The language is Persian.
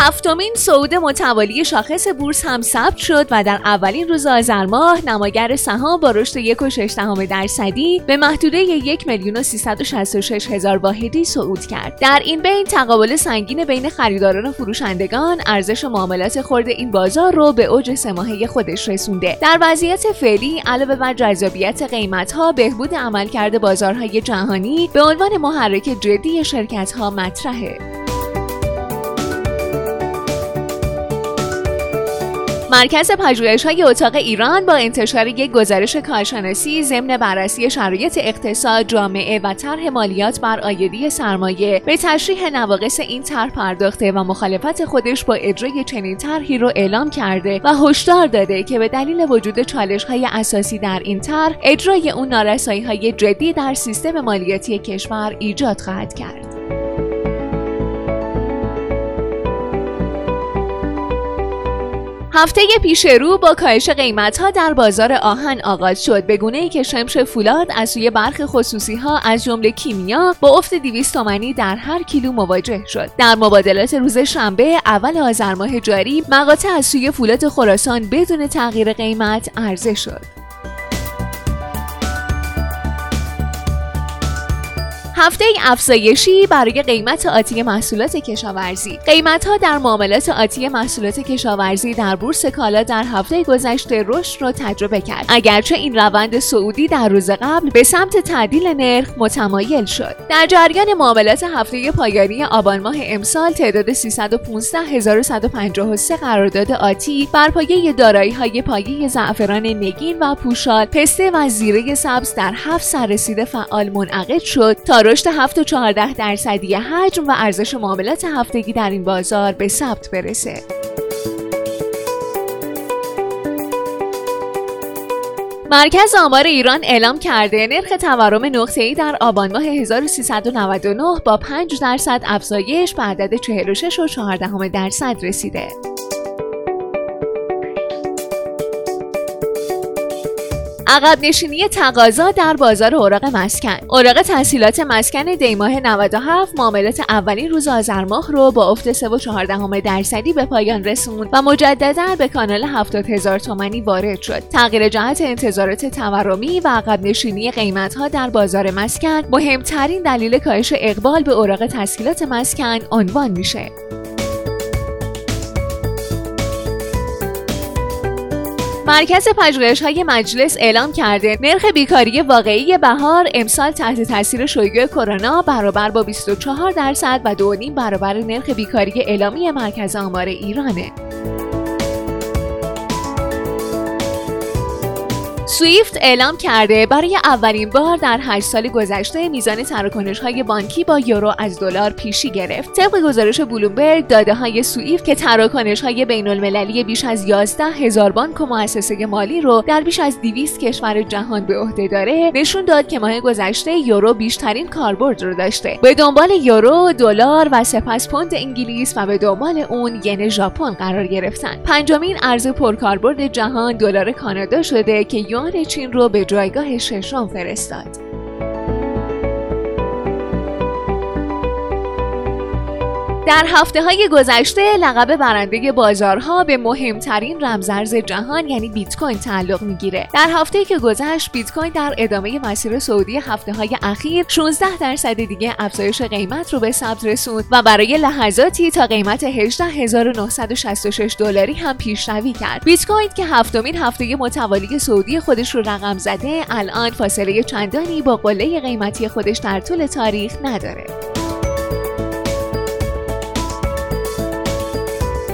هفتمین صعود متوالی شاخص بورس هم ثبت شد و در اولین روز آذر ماه نماگر سهام با رشد 1.6 درصدی به محدوده 1 میلیون و 366 هزار واحدی صعود کرد. در این بین تقابل سنگین بین خریداران و فروشندگان ارزش معاملات خرد این بازار رو به اوج سه خودش رسونده. در وضعیت فعلی علاوه بر جذابیت قیمتها بهبود عملکرد بازارهای جهانی به عنوان محرک جدی شرکتها مطرحه. مرکز پژوهش های اتاق ایران با انتشار یک گزارش کارشناسی ضمن بررسی شرایط اقتصاد جامعه و طرح مالیات بر آیدی سرمایه. به تشریح نواقص این طرح پرداخته و مخالفت خودش با اجرای چنین طرحی رو اعلام کرده و هشدار داده که به دلیل وجود چالش های اساسی در این طرح اجرای اون نارسایی های جدی در سیستم مالیاتی کشور ایجاد خواهد کرد. هفته پیش رو با کاهش قیمت ها در بازار آهن آغاز شد. به گونه ای که شمش فولاد از سوی برخ خصوصی ها از جمله کیمیا با افت 200 تومانی در هر کیلو مواجه شد. در مبادلات روز شنبه اول آذر ماه جاری مقاطع از سوی فولاد خراسان بدون تغییر قیمت عرضه شد. هفته افزایشی برای قیمت آتی محصولات کشاورزی. قیمت ها در معاملات آتی محصولات کشاورزی در بورس کالا در هفته گذشته رشد را تجربه کرد. اگرچه این روند سعودی در روز قبل به سمت تعدیل نرخ متمایل شد. در جریان معاملات هفته پایانی آبان ماه امسال تعداد 315153 قرارداد آتی بر پایه دارایی های پایه زعفران نگین و پوشال پسته و زیره سبز در هفت سررسید فعال منعقد شد تا رشد 7 و 14 درصدی حجم و ارزش معاملات هفتگی در این بازار به ثبت برسه. مرکز آمار ایران اعلام کرده نرخ تورم ای در آبان ماه 1399 با 5 درصد افزایش به عدد 46 و 14 درصد رسیده. عقب نشینی تقاضا در بازار اوراق مسکن. اوراق تحصیلات مسکن دیماه 97 معاملات اولین روز آذر ماه رو با افت 3.14 درصدی به پایان رسوند و مجددا به کانال 70 هزار تومانی وارد شد. تغییر جهت انتظارات تورمی و عقب نشینی قیمت ها در بازار مسکن مهمترین دلیل کاهش اقبال به اوراق تسهیلات مسکن عنوان میشه. مرکز پژوهش های مجلس اعلام کرده نرخ بیکاری واقعی بهار امسال تحت تاثیر شیوع کرونا برابر با 24 درصد و 2.5 برابر نرخ بیکاری اعلامی مرکز آمار ایرانه. سویفت اعلام کرده برای اولین بار در 8 سال گذشته میزان تراکنش های بانکی با یورو از دلار پیشی گرفت. طبق گزارش بلومبرگ داده های سویفت که تراکنش های بین المللی بیش از 11 هزار بانک و مؤسسه مالی رو در بیش از 200 کشور جهان به عهده داره نشون داد که ماه گذشته یورو بیشترین کاربرد رو داشته. به دنبال یورو، دلار و سپس پوند انگلیس و به دنبال اون ین ژاپن قرار گرفتن. پنجمین ارز پرکاربرد جهان دلار کانادا شده که یوان چین رو به جایگاه ششم فرستاد. در هفته های گذشته لقب برنده بازارها به مهمترین رمزارز جهان یعنی بیت کوین تعلق می‌گیره. در هفته که گذشت بیت کوین در ادامه مسیر سعودی هفته های اخیر 16 درصد دیگه افزایش قیمت رو به ثبت رسوند و برای لحظاتی تا قیمت 18966 دلاری هم پیشروی کرد. بیت کوین که هفتمین هفته متوالی سعودی خودش رو رقم زده الان فاصله چندانی با قله قیمتی خودش در طول تاریخ نداره.